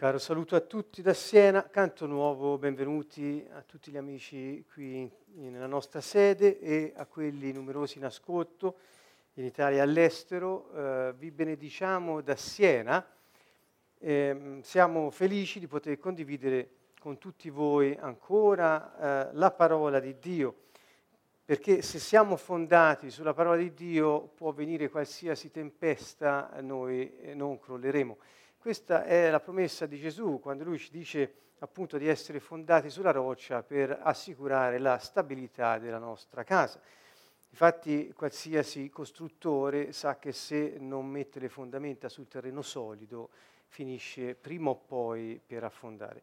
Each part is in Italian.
caro saluto a tutti da Siena, canto nuovo, benvenuti a tutti gli amici qui nella nostra sede e a quelli numerosi in ascolto in Italia e all'estero. Eh, vi benediciamo da Siena, eh, siamo felici di poter condividere con tutti voi ancora eh, la parola di Dio, perché se siamo fondati sulla parola di Dio può venire qualsiasi tempesta, noi non crolleremo. Questa è la promessa di Gesù quando lui ci dice appunto di essere fondati sulla roccia per assicurare la stabilità della nostra casa. Infatti qualsiasi costruttore sa che se non mette le fondamenta sul terreno solido finisce prima o poi per affondare.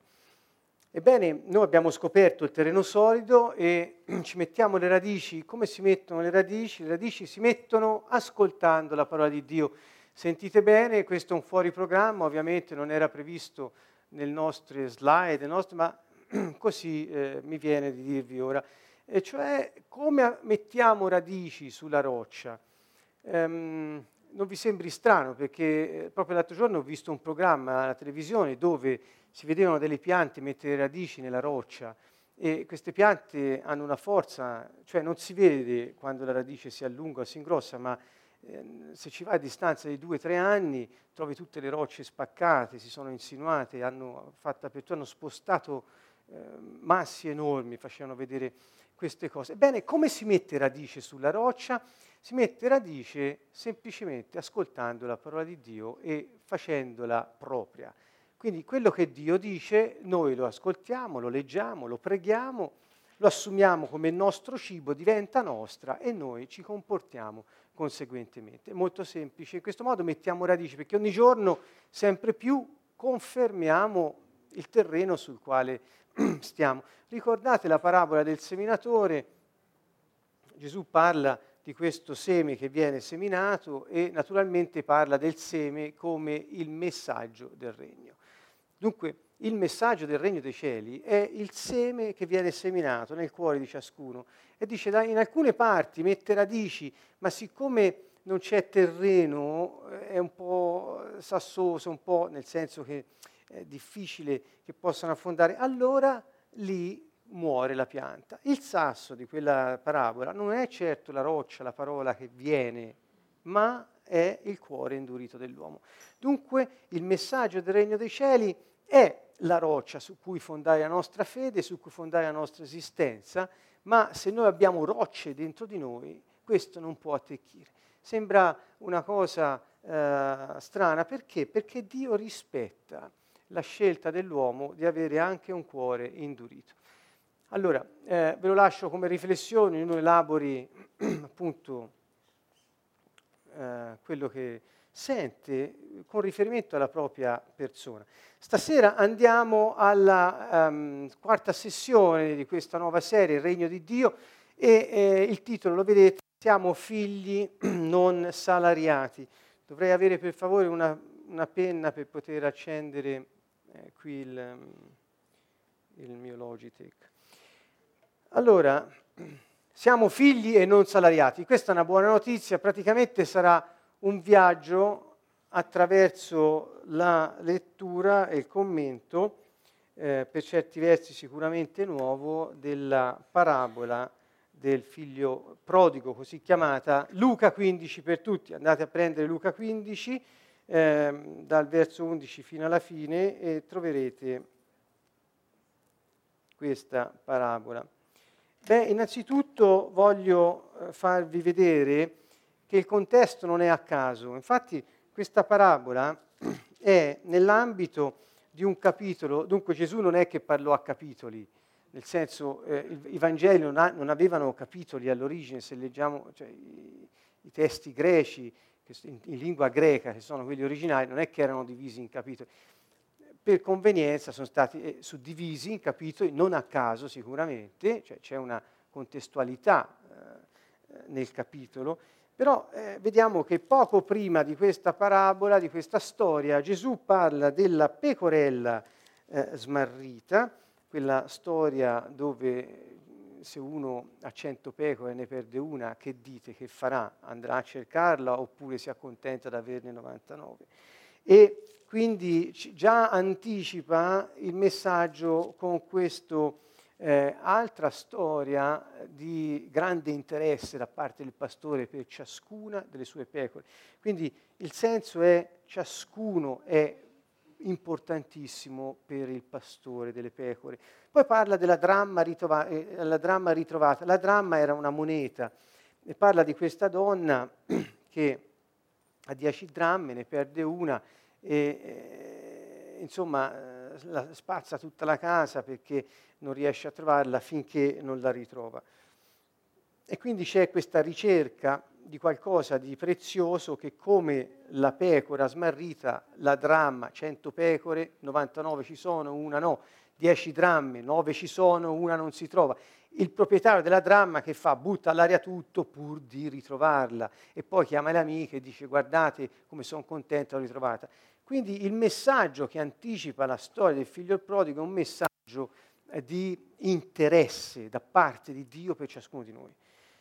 Ebbene, noi abbiamo scoperto il terreno solido e ci mettiamo le radici. Come si mettono le radici? Le radici si mettono ascoltando la parola di Dio. Sentite bene, questo è un fuori programma, ovviamente non era previsto nelle nostre slide, nostre, ma così eh, mi viene di dirvi ora. E cioè come mettiamo radici sulla roccia? Um, non vi sembri strano perché eh, proprio l'altro giorno ho visto un programma alla televisione dove si vedevano delle piante mettere radici nella roccia e queste piante hanno una forza, cioè non si vede quando la radice si allunga o si ingrossa, ma Ehm, se ci vai a distanza di due o tre anni trovi tutte le rocce spaccate, si sono insinuate, hanno apertura, hanno spostato eh, massi enormi, facevano vedere queste cose. Ebbene, come si mette radice sulla roccia? Si mette radice semplicemente ascoltando la parola di Dio e facendola propria. Quindi quello che Dio dice, noi lo ascoltiamo, lo leggiamo, lo preghiamo, lo assumiamo come nostro cibo, diventa nostra e noi ci comportiamo conseguentemente. Molto semplice, in questo modo mettiamo radici perché ogni giorno sempre più confermiamo il terreno sul quale stiamo. Ricordate la parabola del seminatore? Gesù parla di questo seme che viene seminato e naturalmente parla del seme come il messaggio del regno. Dunque, il messaggio del regno dei cieli è il seme che viene seminato nel cuore di ciascuno. E dice, in alcune parti mette radici, ma siccome non c'è terreno, eh, è un po' sassoso, un po' nel senso che è difficile che possano affondare, allora lì muore la pianta. Il sasso di quella parabola non è certo la roccia, la parola che viene, ma è il cuore indurito dell'uomo. Dunque il messaggio del regno dei cieli è la roccia su cui fondare la nostra fede, su cui fondare la nostra esistenza, ma se noi abbiamo rocce dentro di noi, questo non può attecchire. Sembra una cosa eh, strana, perché? Perché Dio rispetta la scelta dell'uomo di avere anche un cuore indurito. Allora, eh, ve lo lascio come riflessione, uno elabori appunto eh, quello che sente con riferimento alla propria persona. Stasera andiamo alla um, quarta sessione di questa nuova serie, Il Regno di Dio, e eh, il titolo lo vedete, Siamo figli non salariati. Dovrei avere per favore una, una penna per poter accendere eh, qui il, il mio Logitech. Allora, siamo figli e non salariati. Questa è una buona notizia, praticamente sarà un viaggio attraverso la lettura e il commento, eh, per certi versi sicuramente nuovo, della parabola del figlio prodigo, così chiamata, Luca 15 per tutti. Andate a prendere Luca 15 eh, dal verso 11 fino alla fine e troverete questa parabola. Beh, innanzitutto voglio eh, farvi vedere che il contesto non è a caso. Infatti questa parabola è nell'ambito di un capitolo, dunque Gesù non è che parlò a capitoli, nel senso eh, i Vangeli non, ha, non, avevano capitoli all'origine, se leggiamo cioè, i, i, testi greci in, in, lingua greca, che sono quelli originali, non è che erano divisi in capitoli. Per convenienza sono stati eh, suddivisi in capitoli, non a caso sicuramente, cioè c'è una contestualità eh, nel capitolo, però eh, vediamo che poco prima di questa parabola, di questa storia, Gesù parla della pecorella eh, smarrita, quella storia dove se uno ha cento pecore e ne perde una, che dite che farà? Andrà a cercarla oppure si accontenta di averne 99? E quindi già anticipa il messaggio con questa eh, altra storia di grande interesse da parte del pastore per ciascuna delle sue pecore. Quindi il senso è ciascuno è importantissimo per il pastore delle pecore. Poi parla della dramma, ritrova- eh, la dramma ritrovata. La dramma era una moneta e parla di questa donna che ha dieci dramme, ne perde una e eh, insomma eh, la spazza tutta la casa perché non riesce a trovarla finché non la ritrova. E quindi c'è questa ricerca di qualcosa di prezioso che come la pecora smarrita, la dramma, 100 pecore, 99 ci sono, una no, 10 dramme, 9 ci sono, una non si trova. Il proprietario della dramma che fa? Butta all'aria tutto pur di ritrovarla e poi chiama le amiche e dice guardate come sono contento l'ho ritrovata. Quindi il messaggio che anticipa la storia del figlio prodigo è un messaggio di interesse da parte di Dio per ciascuno di noi.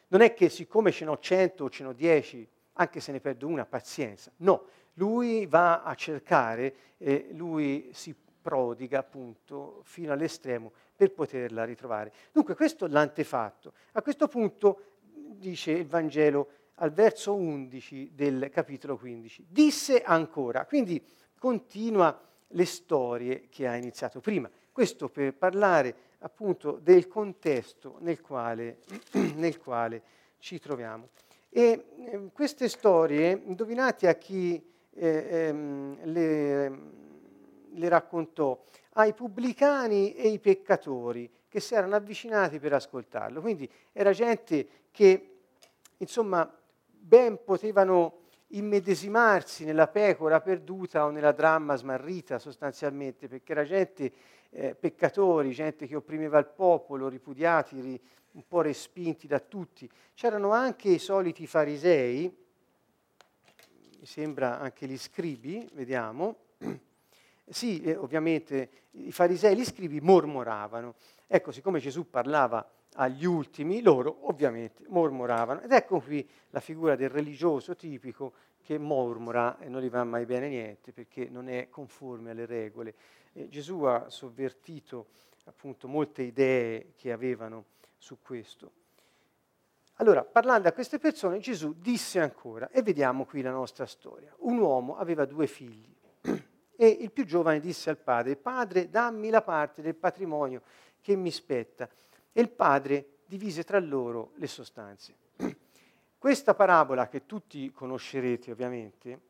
Non è che siccome ce n'ho 100 o ce n'ho 10, anche se ne perdo una, pazienza. No, lui va a cercare e lui si prodiga appunto fino all'estremo per poterla ritrovare. Dunque questo è l'antefatto. A questo punto dice il Vangelo al verso 11 del capitolo 15. Disse ancora, quindi continua le storie che ha iniziato prima. Questo per parlare appunto del contesto nel quale, nel quale ci troviamo. E eh, queste storie, indovinate a chi eh, ehm, le, le raccontò? Ai pubblicani e ai peccatori che si erano avvicinati per ascoltarlo. Quindi era gente che, insomma, ben potevano immedesimarsi nella pecora perduta o nella dramma smarrita sostanzialmente, perché era gente eh, peccatori, gente che opprimeva il popolo, ripudiati, ri, un po' respinti da tutti. C'erano anche i soliti farisei, mi sembra anche gli scribi, vediamo. Sì, eh, ovviamente i farisei e gli scribi mormoravano. Ecco, siccome Gesù parlava agli ultimi, loro ovviamente mormoravano. Ed ecco qui la figura del religioso tipico che mormora e non gli va mai bene niente perché non è conforme alle regole. E Gesù ha sovvertito appunto molte idee che avevano su questo. Allora, parlando a queste persone, Gesù disse ancora, e vediamo qui la nostra storia, un uomo aveva due figli e il più giovane disse al padre, padre dammi la parte del patrimonio che mi spetta. E il padre divise tra loro le sostanze. Questa parabola che tutti conoscerete ovviamente,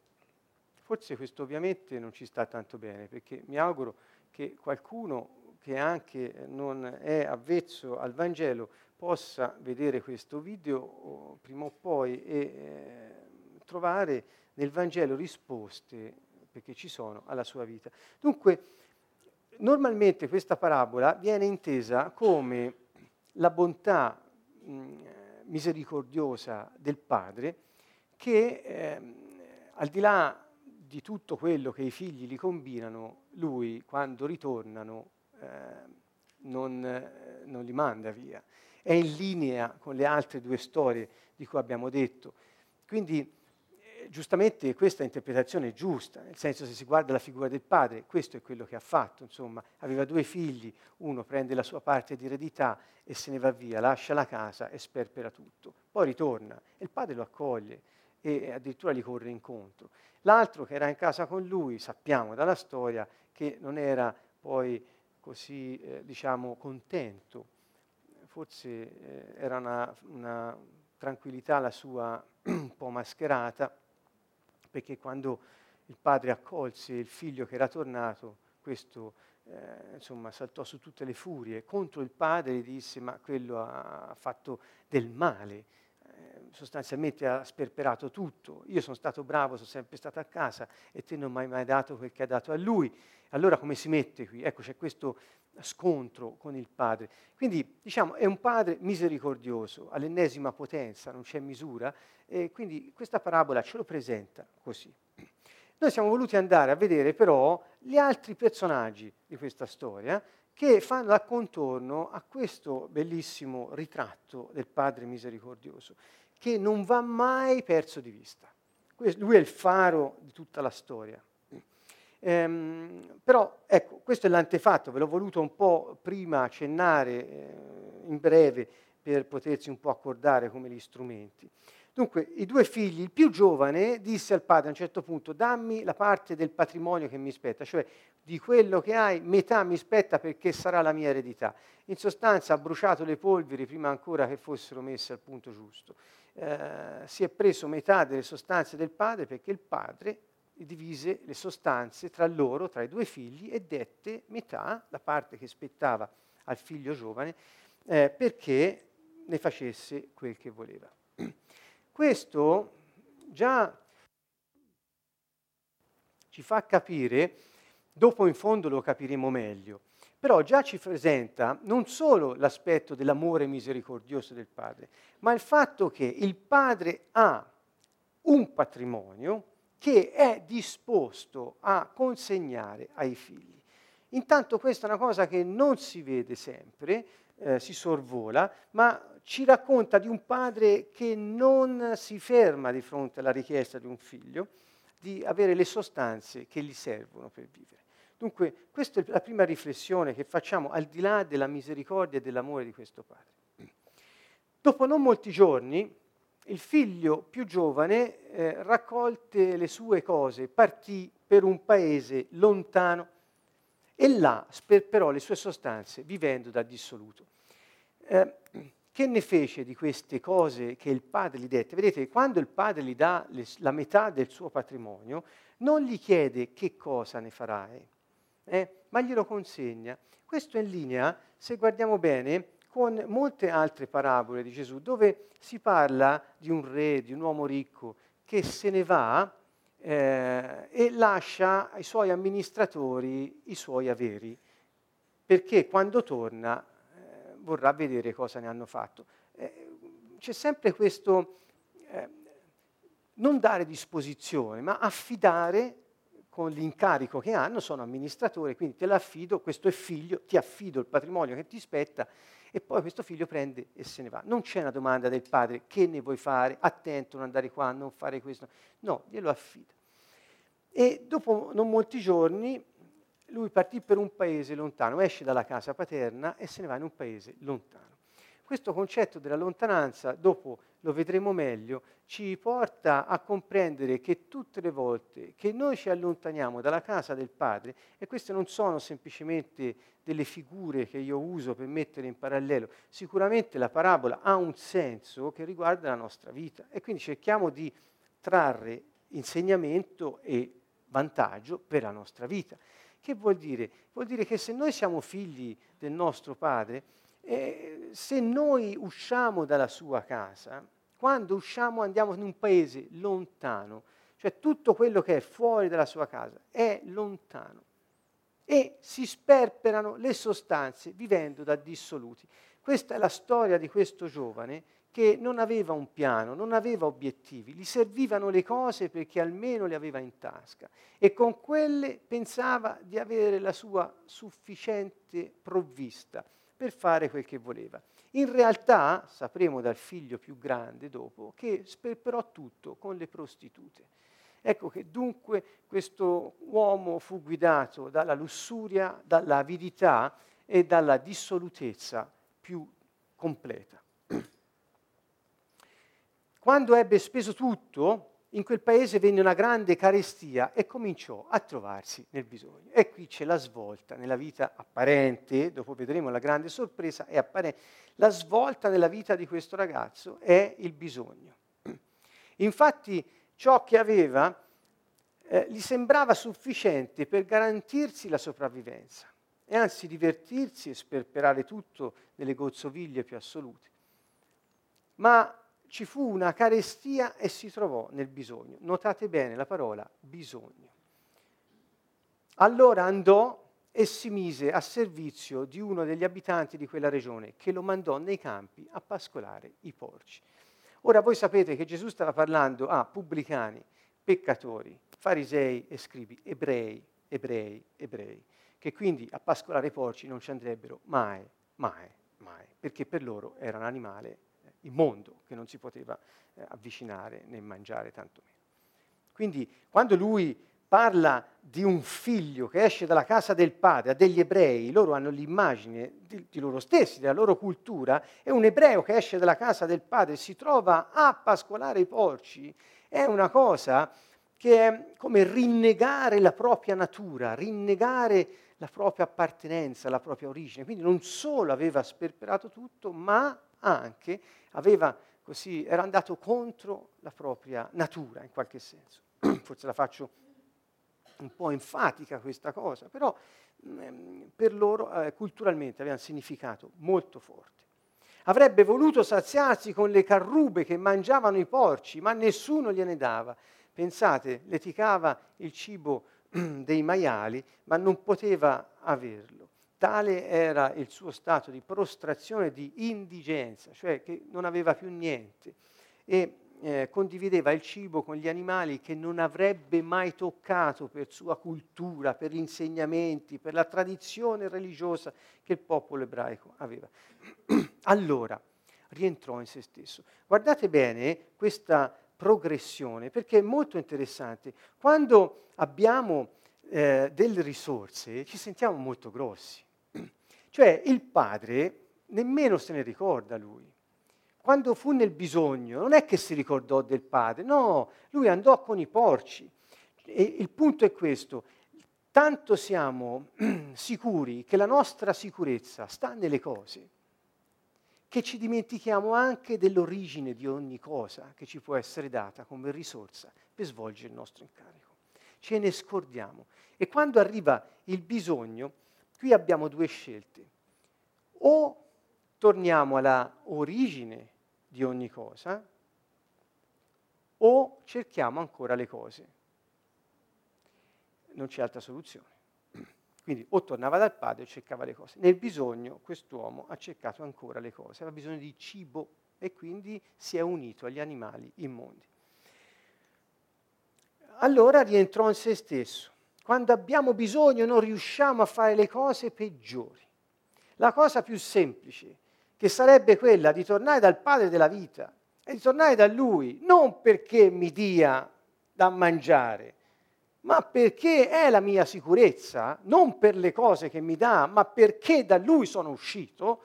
forse questo ovviamente non ci sta tanto bene, perché mi auguro che qualcuno che anche non è avvezzo al Vangelo possa vedere questo video prima o poi e eh, trovare nel Vangelo risposte, perché ci sono, alla sua vita. Dunque, normalmente questa parabola viene intesa come la bontà mh, misericordiosa del Padre che eh, al di là di tutto quello che i figli li combinano, lui quando ritornano eh, non, non, li manda via. È in linea con le altre due storie di cui abbiamo detto. Quindi, giustamente, questa interpretazione è giusta, nel senso se si guarda la figura del padre, questo è quello che ha fatto. Insomma, aveva due figli, uno prende la sua parte di eredità e se ne va via, lascia la casa e sperpera tutto. Poi ritorna e il padre lo accoglie e addirittura gli corre incontro. L'altro che era in casa con lui, sappiamo dalla storia che non era poi così, eh, diciamo, contento, forse eh, era una, una tranquillità la sua un po' mascherata, perché quando il padre accolse il figlio che era tornato, questo eh, insomma, saltò su tutte le furie contro il padre e disse ma quello ha fatto del male, sostanzialmente ha sperperato tutto. Io sono stato bravo, sono sempre stato a casa e te non mi hai mai dato quel che ha dato a lui. Allora come si mette qui? Ecco, c'è questo scontro con il padre. Quindi diciamo è un padre misericordioso, all'ennesima potenza, non c'è misura, e quindi questa parabola ce lo presenta così. Noi siamo voluti andare a vedere però gli altri personaggi di questa storia che fanno da contorno a questo bellissimo ritratto del Padre misericordioso che non va mai perso di vista. Lui è il faro di tutta la storia. Ehm, però ecco, questo è l'antefatto, ve l'ho voluto un po' prima accennare eh, in breve per potersi un po' accordare come gli strumenti. Dunque, i due figli, il più giovane disse al padre a un certo punto, dammi la parte del patrimonio che mi spetta, cioè di quello che hai, metà mi spetta perché sarà la mia eredità. In sostanza ha bruciato le polveri prima ancora che fossero messe al punto giusto. Eh, si è preso metà delle sostanze del padre perché il padre divise le sostanze tra loro, tra i due figli, e dette metà, la parte che spettava al figlio giovane, eh, perché ne facesse quel che voleva. Questo già ci fa capire, dopo in fondo lo capiremo meglio, però già ci presenta non solo l'aspetto dell'amore misericordioso del padre, ma il fatto che il padre ha un patrimonio che è disposto a consegnare ai figli. Intanto questa è una cosa che non si vede sempre, eh, si sorvola, ma ci racconta di un padre che non si ferma di fronte alla richiesta di un figlio di avere le sostanze che gli servono per vivere. Dunque, questa è la prima riflessione che facciamo al di là della misericordia e dell'amore di questo padre. Dopo non molti giorni, il figlio più giovane eh, raccolte le sue cose, partì per un paese lontano e là sperperò le sue sostanze vivendo da dissoluto. Eh, che ne fece di queste cose che il padre gli dette? Vedete, quando il padre gli dà le, la metà del suo patrimonio, non gli chiede che cosa ne farai, eh, ma glielo consegna. Questo è in linea, se guardiamo bene, con molte altre parabole di Gesù, dove si parla di un re, di un uomo ricco, che se ne va eh, e lascia ai suoi amministratori i suoi averi, perché quando torna eh, vorrà vedere cosa ne hanno fatto. Eh, c'è sempre questo eh, non dare disposizione, ma affidare con l'incarico che hanno, sono amministratore, quindi te l'affido, questo è figlio, ti affido il patrimonio che ti spetta e poi questo figlio prende e se ne va. Non c'è una domanda del padre, che ne vuoi fare? Attento, non andare qua, non fare questo. No, glielo affida. E dopo non molti giorni lui partì per un paese lontano, esce dalla casa paterna e se ne va in un paese lontano. Questo concetto della lontananza, dopo lo vedremo meglio, ci porta a comprendere che tutte le volte che noi ci allontaniamo dalla casa del Padre, e queste non sono semplicemente delle figure che io uso per mettere in parallelo, sicuramente la parabola ha un senso che riguarda la nostra vita e quindi cerchiamo di trarre insegnamento e vantaggio per la nostra vita. Che vuol dire? Vuol dire che se noi siamo figli del nostro Padre, eh, se noi usciamo dalla sua casa, quando usciamo andiamo in un paese lontano, cioè tutto quello che è fuori dalla sua casa è lontano e si sperperano le sostanze vivendo da dissoluti. Questa è la storia di questo giovane che non aveva un piano, non aveva obiettivi, gli servivano le cose perché almeno le aveva in tasca e con quelle pensava di avere la sua sufficiente provvista per fare quel che voleva. In realtà, sapremo dal figlio più grande dopo, che sperperò tutto con le prostitute. Ecco che dunque questo uomo fu guidato dalla lussuria, dall'avidità e dalla dissolutezza più completa. Quando ebbe speso tutto, in quel paese venne una grande carestia e cominciò a trovarsi nel bisogno. E qui c'è la svolta nella vita apparente, dopo vedremo la grande sorpresa, è apparente. La svolta nella vita di questo ragazzo è il bisogno. Infatti ciò che aveva eh, gli sembrava sufficiente per garantirsi la sopravvivenza e anzi divertirsi e sperperare tutto nelle gozzoviglie più assolute. Ma ci fu una carestia e si trovò nel bisogno. Notate bene la parola bisogno. Allora andò e si mise a servizio di uno degli abitanti di quella regione che lo mandò nei campi a pascolare i porci. Ora voi sapete che Gesù stava parlando a pubblicani, peccatori, farisei e scribi, ebrei, ebrei, ebrei, che quindi a pascolare i porci non ci andrebbero mai, mai, mai, perché per loro era un animale immondo che non si poteva eh, avvicinare né mangiare tantomeno. Quindi quando lui parla di un figlio che esce dalla casa del padre, a degli ebrei, loro hanno l'immagine di, di, loro stessi, della loro cultura, e un ebreo che esce dalla casa del padre si trova a pascolare i porci, è una cosa che è come rinnegare la propria natura, rinnegare la propria appartenenza, la propria origine. Quindi non solo aveva sperperato tutto, ma anche aveva così, era andato contro la propria natura in qualche senso. Forse la faccio un po' enfatica questa cosa, però mm, per loro eh, culturalmente aveva un significato molto forte. Avrebbe voluto saziarsi con le carrube che mangiavano i porci, ma nessuno gliene dava. Pensate, leticava il cibo dei maiali, ma non poteva averlo. Tale era il suo stato di prostrazione, di indigenza, cioè che non aveva più niente. E eh, condivideva il cibo con gli animali che non avrebbe mai toccato per sua cultura, per gli insegnamenti, per la tradizione religiosa che il popolo ebraico aveva. allora rientrò in se stesso. Guardate bene questa progressione perché è molto interessante. Quando abbiamo eh, delle risorse ci sentiamo molto grossi. Cioè il padre nemmeno se ne ricorda lui quando fu nel bisogno, non è che si ricordò del padre, no, lui andò con i porci. E il punto è questo, tanto siamo sicuri che la nostra sicurezza sta nelle cose, che ci dimentichiamo anche dell'origine di ogni cosa che ci può essere data come risorsa per svolgere il nostro incarico. Ce ne scordiamo. E quando arriva il bisogno, qui abbiamo due scelte. O torniamo alla origine di ogni cosa o cerchiamo ancora le cose. Non c'è altra soluzione. Quindi o tornava dal padre o cercava le cose. Nel bisogno quest'uomo ha cercato ancora le cose, aveva bisogno di cibo e quindi si è unito agli animali immondi. Allora rientrò in se stesso. Quando abbiamo bisogno non riusciamo a fare le cose peggiori. La cosa più semplice che sarebbe quella di tornare dal Padre della vita e di tornare da Lui, non perché mi dia da mangiare, ma perché è la mia sicurezza, non per le cose che mi dà, ma perché da Lui sono uscito.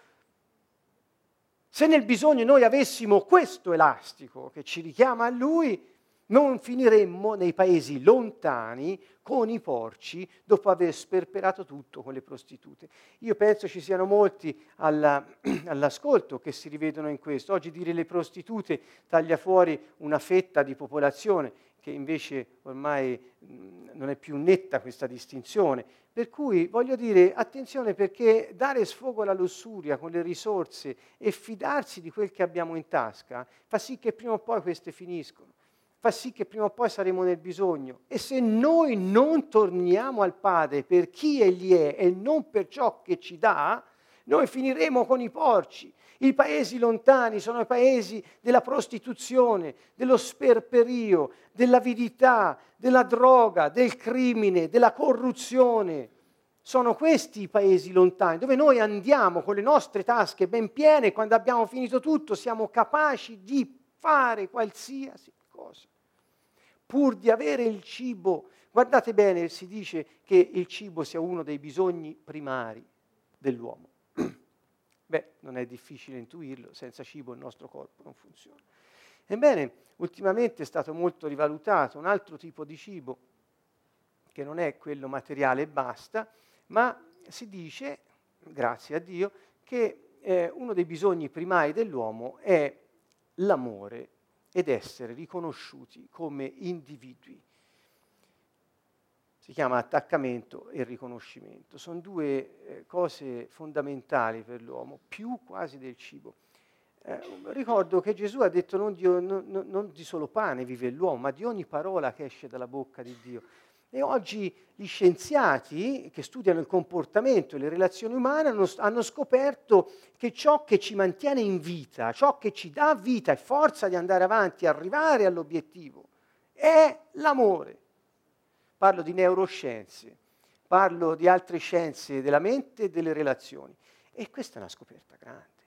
Se nel bisogno noi avessimo questo elastico che ci richiama a Lui, non finiremmo nei paesi lontani con i porci dopo aver sperperato tutto con le prostitute. Io penso ci siano molti alla, all'ascolto che si rivedono in questo. Oggi dire le prostitute taglia fuori una fetta di popolazione che invece ormai non è più netta questa distinzione. Per cui voglio dire attenzione perché dare sfogo alla lussuria con le risorse e fidarsi di quel che abbiamo in tasca fa sì che prima o poi queste finiscono fa sì che prima o poi saremo nel bisogno. E se noi non torniamo al Padre per chi Egli è e non per ciò che ci dà, noi finiremo con i porci. I paesi lontani sono i paesi della prostituzione, dello sperperio, dell'avidità, della droga, del crimine, della corruzione. Sono questi i paesi lontani dove noi andiamo con le nostre tasche ben piene quando abbiamo finito tutto siamo capaci di fare qualsiasi cosa pur di avere il cibo. Guardate bene, si dice che il cibo sia uno dei bisogni primari dell'uomo. Beh, non è difficile intuirlo, senza cibo il nostro corpo non funziona. Ebbene, ultimamente è stato molto rivalutato un altro tipo di cibo, che non è quello materiale e basta, ma si dice, grazie a Dio, che eh, uno dei bisogni primari dell'uomo è l'amore ed essere riconosciuti come individui. Si chiama attaccamento e riconoscimento. Sono due eh, cose fondamentali per l'uomo, più quasi del cibo. Eh, ricordo che Gesù ha detto non di, non, non di solo pane vive l'uomo, ma di ogni parola che esce dalla bocca di Dio. E oggi gli scienziati che studiano il comportamento e le relazioni umane hanno, hanno, scoperto che ciò che ci mantiene in vita, ciò che ci dà vita e forza di andare avanti, arrivare all'obiettivo, è l'amore. Parlo di neuroscienze, parlo di altre scienze della mente e delle relazioni. E questa è una scoperta grande,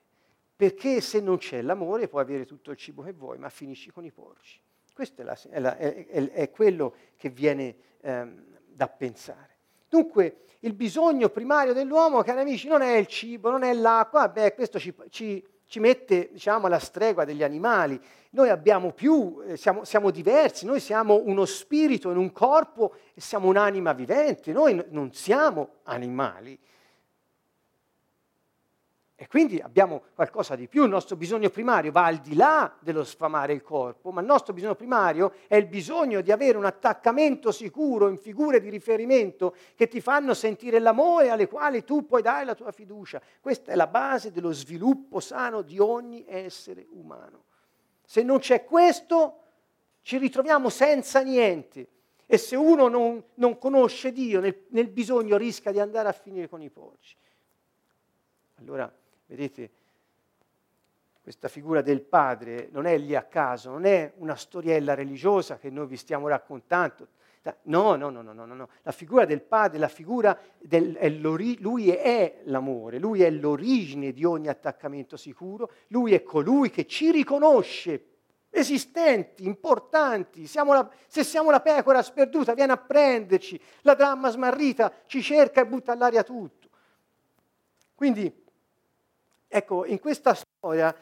perché se non c'è l'amore puoi avere tutto il cibo che vuoi, ma finisci con i porci. Questo è, la, è, la, è, è quello che viene ehm, da pensare. Dunque, il bisogno primario dell'uomo, cari amici, non è il cibo, non è l'acqua, vabbè, questo ci, ci, ci mette diciamo, alla stregua degli animali. Noi abbiamo più, eh, siamo, siamo, diversi, noi siamo uno spirito in un corpo e siamo un'anima vivente, noi non siamo animali. E quindi abbiamo qualcosa di più, il nostro bisogno primario va al di là dello sfamare il corpo, ma il nostro bisogno primario è il bisogno di avere un attaccamento sicuro in figure di riferimento che ti fanno sentire l'amore alle quali tu puoi dare la tua fiducia. Questa è la base dello sviluppo sano di ogni essere umano. Se non c'è questo, ci ritroviamo senza niente. E se uno non, non conosce Dio nel, nel bisogno rischia di andare a finire con i porci. Allora, Vedete, questa figura del padre non è lì a caso, non è una storiella religiosa che noi vi stiamo raccontando. No, no, no, no, no, no. La figura del padre, la figura del, è lui è l'amore, lui è l'origine di ogni attaccamento sicuro, lui è colui che ci riconosce esistenti, importanti. Siamo la, se siamo la pecora sperduta, viene a prenderci, la dramma smarrita ci cerca e butta all'aria tutto. Quindi Ecco, in questa storia,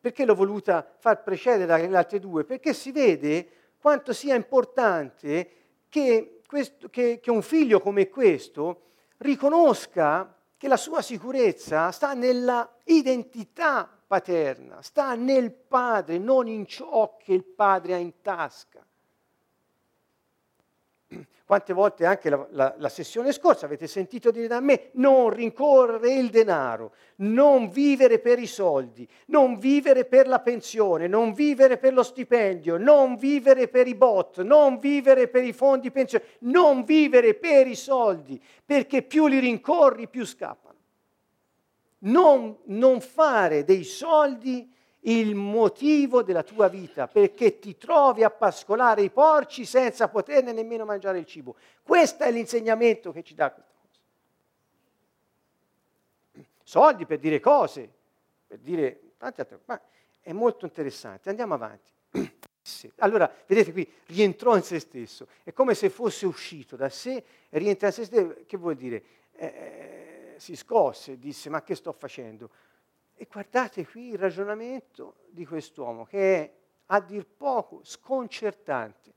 perché l'ho voluta far precedere le altre due? Perché si vede quanto sia importante che, questo, che, che un figlio come questo riconosca che la sua sicurezza sta nella identità paterna, sta nel padre, non in ciò che il padre ha in tasca. Quante volte anche la, la, la, sessione scorsa avete sentito dire da me non rincorrere il denaro, non vivere per i soldi, non vivere per la pensione, non vivere per lo stipendio, non vivere per i bot, non vivere per i fondi pensione, non vivere per i soldi, perché più li rincorri più scappano. Non, non fare dei soldi il motivo della tua vita, perché ti trovi a pascolare i porci senza poterne nemmeno mangiare il cibo. Questo è l'insegnamento che ci dà questa cosa. Soldi per dire cose, per dire tante altre cose, ma è molto interessante. Andiamo avanti. Allora, vedete qui, rientrò in se stesso, è come se fosse uscito da sé rientra in se stesso. Che vuol dire? Eh, si scosse disse, ma che sto facendo? E guardate qui il ragionamento di quest'uomo che è a dir poco sconcertante.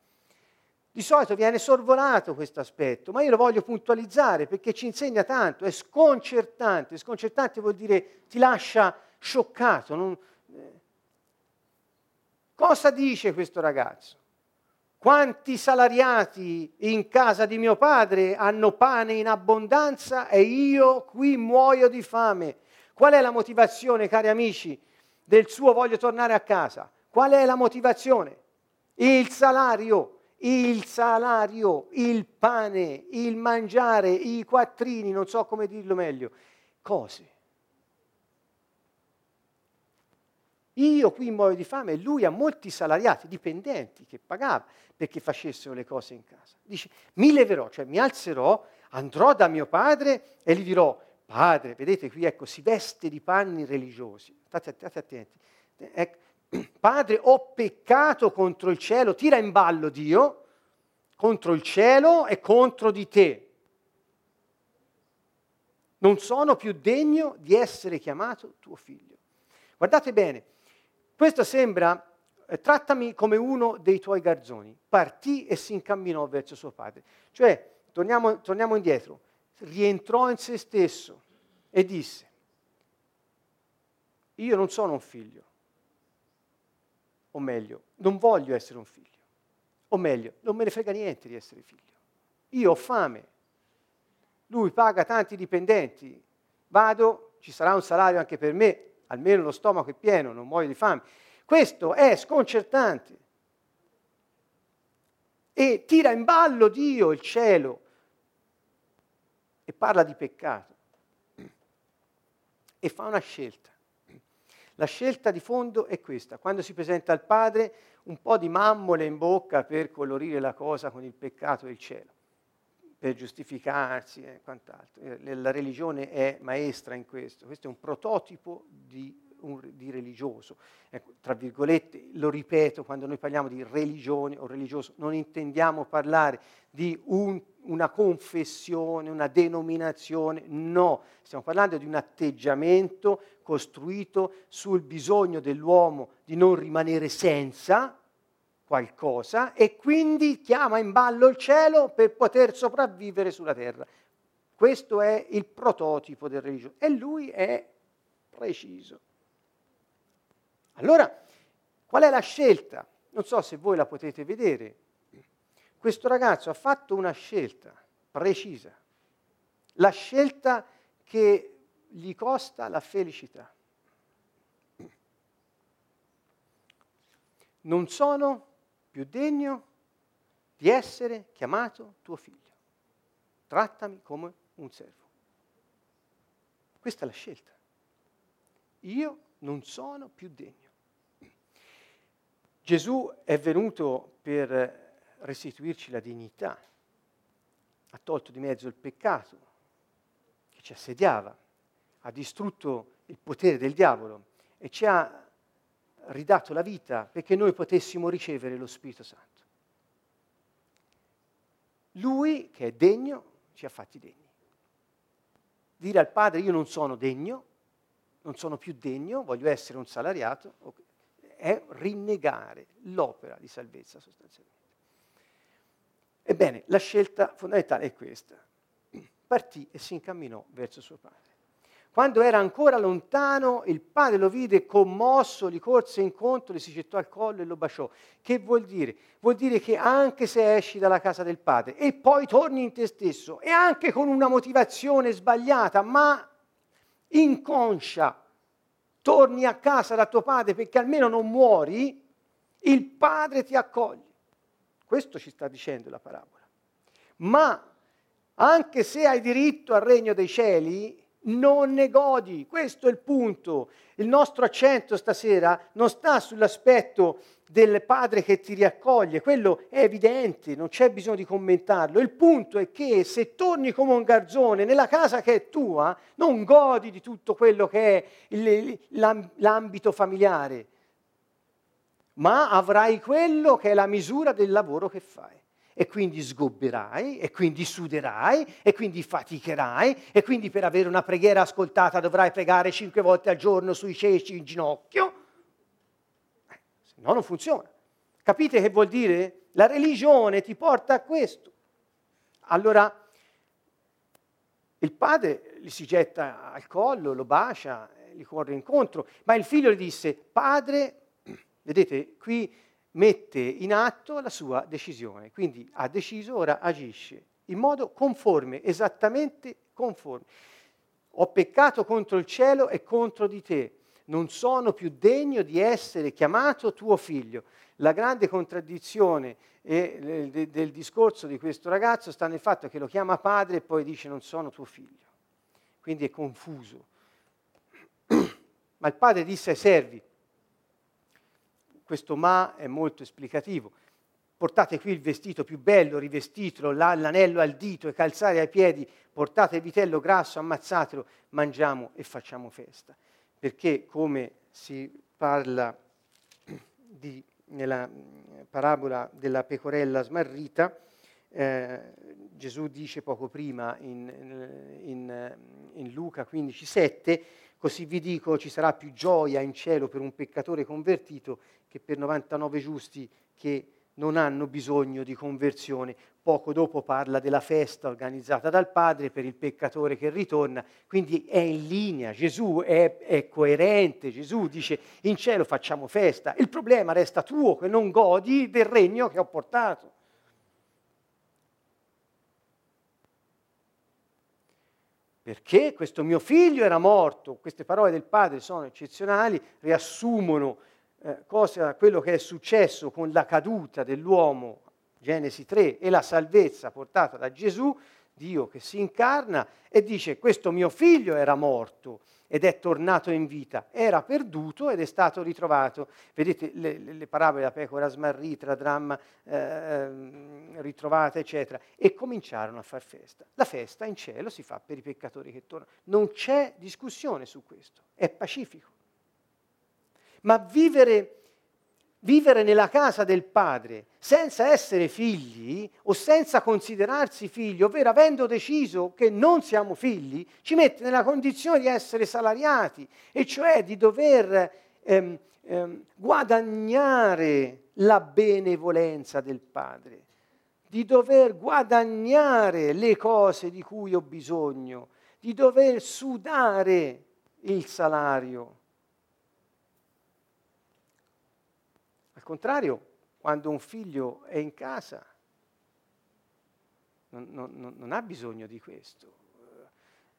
Di solito viene sorvolato questo aspetto, ma io lo voglio puntualizzare perché ci insegna tanto, è sconcertante. Sconcertante vuol dire ti lascia scioccato. Non... Eh. Cosa dice questo ragazzo? Quanti salariati in casa di mio padre hanno pane in abbondanza e io qui muoio di fame. Qual è la motivazione, cari amici, del suo voglio tornare a casa? Qual è la motivazione? Il salario, il salario, il pane, il mangiare, i quattrini, non so come dirlo meglio, cose. Io qui muoio di fame e lui ha molti salariati, dipendenti che pagava perché facessero le cose in casa. Dice, mi leverò, cioè mi alzerò, andrò da mio padre e gli dirò, padre, vedete qui, ecco, si veste di panni religiosi. State, state attenti. Ecco, padre, ho peccato contro il cielo, tira in ballo Dio, contro il cielo e contro di te. Non sono più degno di essere chiamato tuo figlio. Guardate bene, questo sembra, eh, trattami come uno dei tuoi garzoni. Partì e si incamminò verso suo padre. Cioè, torniamo, torniamo indietro, rientrò in se stesso, e disse, io non sono un figlio, o meglio, non voglio essere un figlio, o meglio, non me ne frega niente di essere figlio. Io ho fame, lui paga tanti dipendenti, vado, ci sarà un salario anche per me, almeno lo stomaco è pieno, non muoio di fame. Questo è sconcertante. E tira in ballo Dio, il cielo, e parla di peccato e fa una scelta. La scelta di fondo è questa, quando si presenta al Padre un po' di mammole in bocca per colorire la cosa con il peccato del cielo, per giustificarsi e quant'altro. Eh, la religione è maestra in questo, questo è un prototipo di un, di religioso. Ecco, tra virgolette, lo ripeto, quando noi parliamo di religione o religioso, non intendiamo parlare di un, una confessione, una denominazione, no, stiamo parlando di un atteggiamento costruito sul bisogno dell'uomo di non rimanere senza qualcosa e quindi chiama in ballo il cielo per poter sopravvivere sulla terra. Questo è il prototipo del religioso e lui è preciso. Allora, qual è la scelta? Non so se voi la potete vedere. Questo ragazzo ha fatto una scelta precisa, la scelta che gli costa la felicità. Non sono più degno di essere chiamato tuo figlio. Trattami come un servo. Questa è la scelta. Io non sono più degno. Gesù è venuto per restituirci la dignità, ha tolto di mezzo il peccato che ci assediava, ha distrutto il potere del diavolo e ci ha ridato la vita perché noi potessimo ricevere lo Spirito Santo. Lui, che è degno, ci ha fatti degni. Dire al Padre io non sono degno, non sono più degno, voglio essere un salariato, è rinnegare l'opera di salvezza sostanzialmente. Ebbene, la scelta fondamentale è questa. Partì e si incamminò verso suo padre. Quando era ancora lontano, il padre lo vide commosso, gli corse incontro, gli si gettò al collo e lo baciò. Che vuol dire? Vuol dire che anche se esci dalla casa del padre e poi torni in te stesso, e anche con una motivazione sbagliata, ma inconscia, torni a casa da tuo padre perché almeno non muori, il padre ti accoglie. Questo ci sta dicendo la parabola. Ma anche se hai diritto al regno dei cieli, non ne godi. Questo è il punto. Il nostro accento stasera non sta sull'aspetto del padre che ti riaccoglie, quello è evidente, non c'è bisogno di commentarlo. Il punto è che se torni come un garzone nella casa che è tua, non godi di tutto quello che è l'ambito familiare, ma avrai quello che è la misura del lavoro che fai e quindi sgobberai, e quindi suderai, e quindi faticherai, e quindi per avere una preghiera ascoltata dovrai pregare cinque volte al giorno sui ceci in ginocchio. No non funziona. Capite che vuol dire? La religione ti porta a questo. Allora, il padre gli si getta al collo, lo bacia, gli corre incontro, ma il figlio gli disse, padre, vedete, qui mette in atto la sua decisione. Quindi ha deciso, ora agisce in modo conforme, esattamente conforme. Ho peccato contro il cielo e contro di te. Non sono più degno di essere chiamato tuo figlio. La grande contraddizione eh, del discorso di questo ragazzo sta nel fatto che lo chiama padre e poi dice non sono tuo figlio. Quindi è confuso. Ma il padre disse ai servi, questo ma è molto esplicativo. Portate qui il vestito più bello, rivestitelo, l'anello al dito e calzare ai piedi, portate il vitello grasso, ammazzatelo, mangiamo e facciamo festa. Perché come si parla di, nella parabola della pecorella smarrita, eh, Gesù dice poco prima in, in, in Luca 15,7, così vi dico ci sarà più gioia in cielo per un peccatore convertito che per 99 giusti che non hanno bisogno di conversione. Poco dopo parla della festa organizzata dal Padre per il peccatore che ritorna, quindi è in linea, Gesù è, è, coerente, Gesù dice in cielo facciamo festa, il problema resta tuo che non godi del regno che ho portato. Perché questo mio figlio era morto, queste parole del Padre sono eccezionali, riassumono eh, cosa, quello che è successo con la caduta dell'uomo, Genesi 3, e la salvezza portata da Gesù, Dio che si incarna, e dice questo mio figlio era morto ed è tornato in vita, era perduto ed è stato ritrovato. Vedete le, le, le parabole, la pecora smarrita, la dramma eh, ehm, ritrovata, eccetera, e cominciarono a far festa. La festa in cielo si fa per i peccatori che tornano. Non c'è discussione su questo, è pacifico. Ma vivere, vivere nella casa del padre senza essere figli o senza considerarsi figli, ovvero avendo deciso che non siamo figli, ci mette nella condizione di essere salariati, e cioè di dover ehm, ehm, guadagnare la benevolenza del padre, di dover guadagnare le cose di cui ho bisogno, di dover sudare il salario. Al contrario, quando un figlio è in casa, non, non, non ha bisogno di questo.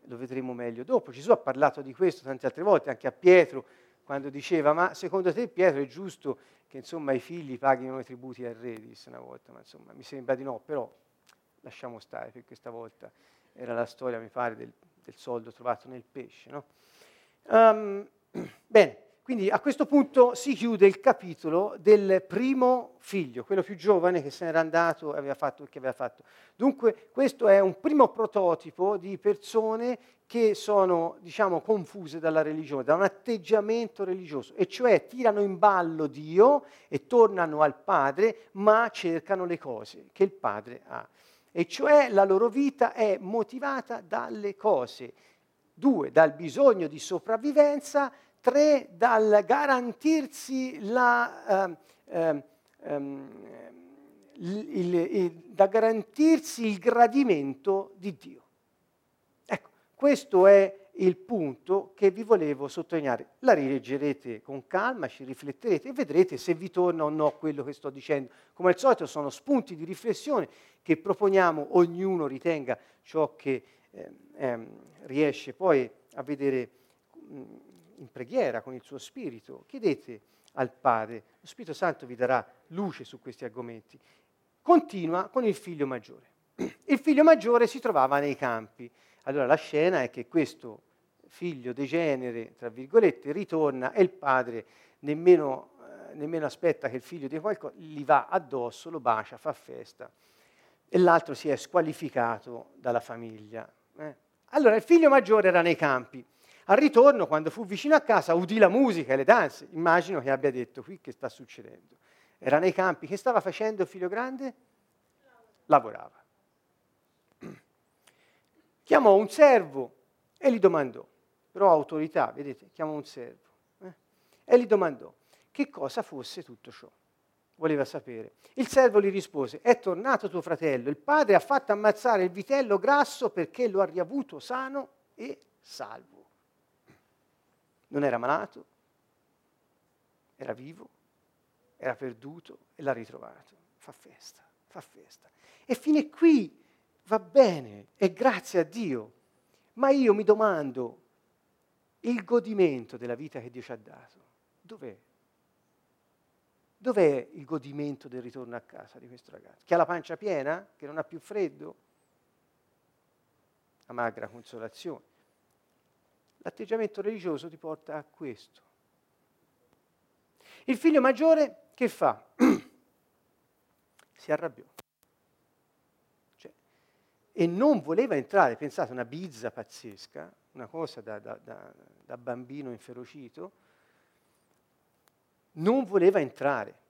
Lo vedremo meglio dopo. Gesù ha parlato di questo tante altre volte, anche a Pietro, quando diceva, ma secondo te Pietro è giusto che insomma, i figli paghino i tributi al re, disse una volta, ma insomma mi sembra di no, però lasciamo stare, per questa volta era la storia, mi pare, del, del soldo trovato nel pesce. No? Um, bene, quindi a questo punto si chiude il capitolo del primo figlio, quello più giovane che se n'era andato e aveva fatto il che aveva fatto. Dunque questo è un primo prototipo di persone che sono, diciamo, confuse dalla religione, da un atteggiamento religioso, e cioè tirano in ballo Dio e tornano al Padre, ma cercano le cose che il Padre ha. E cioè la loro vita è motivata dalle cose. Due, dal bisogno di sopravvivenza tre dal garantirsi la, eh, eh, il, il, da garantirsi il gradimento di Dio. Ecco, questo è il punto che vi volevo sottolineare. La rileggerete con calma, ci rifletterete e vedrete se vi torna o no quello che sto dicendo. Come al solito sono spunti di riflessione che proponiamo, ognuno ritenga ciò che eh, eh, riesce poi a vedere mh, in preghiera con il suo spirito, chiedete al Padre, lo Spirito Santo vi darà luce su questi argomenti. Continua con il figlio maggiore. Il figlio maggiore si trovava nei campi. Allora la scena è che questo figlio degenere, tra virgolette, ritorna e il padre nemmeno, eh, nemmeno aspetta che il figlio dia qualcosa, gli va addosso, lo bacia, fa festa. E l'altro si è squalificato dalla famiglia. Eh. Allora il figlio maggiore era nei campi. Al ritorno, quando fu vicino a casa, udì la musica e le danze. Immagino che abbia detto, qui che sta succedendo? Era nei campi. Che stava facendo il figlio grande? Lavorava. Chiamò un servo e gli domandò, però autorità, vedete, chiamò un servo, eh? e gli domandò che cosa fosse tutto ciò. Voleva sapere. Il servo gli rispose, è tornato tuo fratello, il padre ha fatto ammazzare il vitello grasso perché lo ha riavuto sano e salvo non era malato, era vivo, era perduto e l'ha ritrovato. Fa festa, fa festa. E fine qui va bene, e grazie a Dio. Ma io mi domando, il godimento della vita che Dio ci ha dato, dov'è? Dov'è il godimento del ritorno a casa di questo ragazzo? Che ha la pancia piena? Che non ha più freddo? La magra consolazione. L'atteggiamento religioso ti porta a questo. Il figlio maggiore che fa? si arrabbiò. Cioè, e non voleva entrare, pensate, una bizza pazzesca, una cosa da, da, da, da bambino inferocito, non voleva entrare.